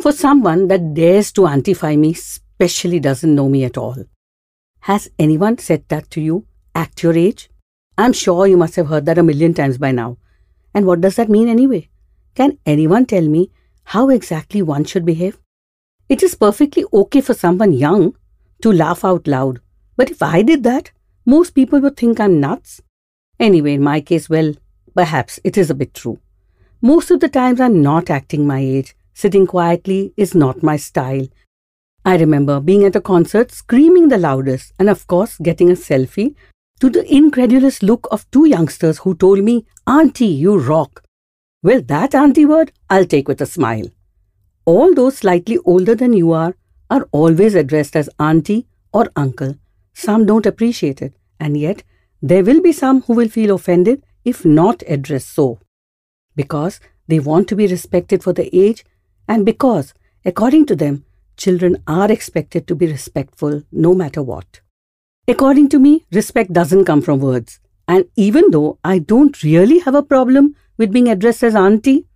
For someone that dares to auntify me, specially doesn't know me at all. Has anyone said that to you? Act your age? I'm sure you must have heard that a million times by now. And what does that mean anyway? Can anyone tell me how exactly one should behave? It is perfectly okay for someone young to laugh out loud. But if I did that, most people would think I'm nuts. Anyway, in my case, well, perhaps it is a bit true. Most of the times I'm not acting my age. Sitting quietly is not my style. I remember being at a concert, screaming the loudest, and of course, getting a selfie to the incredulous look of two youngsters who told me, Auntie, you rock. Well, that auntie word I'll take with a smile. All those slightly older than you are are always addressed as auntie or uncle. Some don't appreciate it, and yet there will be some who will feel offended if not addressed so. Because they want to be respected for their age, and because, according to them, children are expected to be respectful no matter what. According to me, respect doesn't come from words. And even though I don't really have a problem with being addressed as auntie,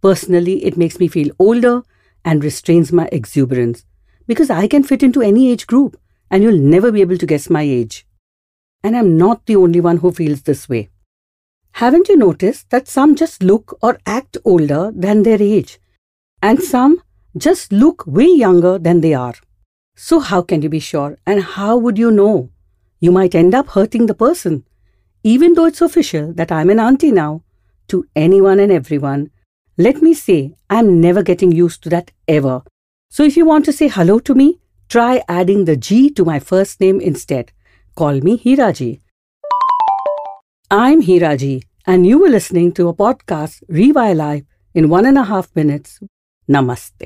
personally it makes me feel older and restrains my exuberance because I can fit into any age group and you'll never be able to guess my age. And I'm not the only one who feels this way. Haven't you noticed that some just look or act older than their age, and some just look way younger than they are? So, how can you be sure, and how would you know? You might end up hurting the person, even though it's official that I'm an auntie now, to anyone and everyone. Let me say, I'm never getting used to that ever. So, if you want to say hello to me, try adding the G to my first name instead. Call me Hiraji. I'm Hiraji, and you were listening to a podcast, Rewire Life, in one and a half minutes. ナマステ。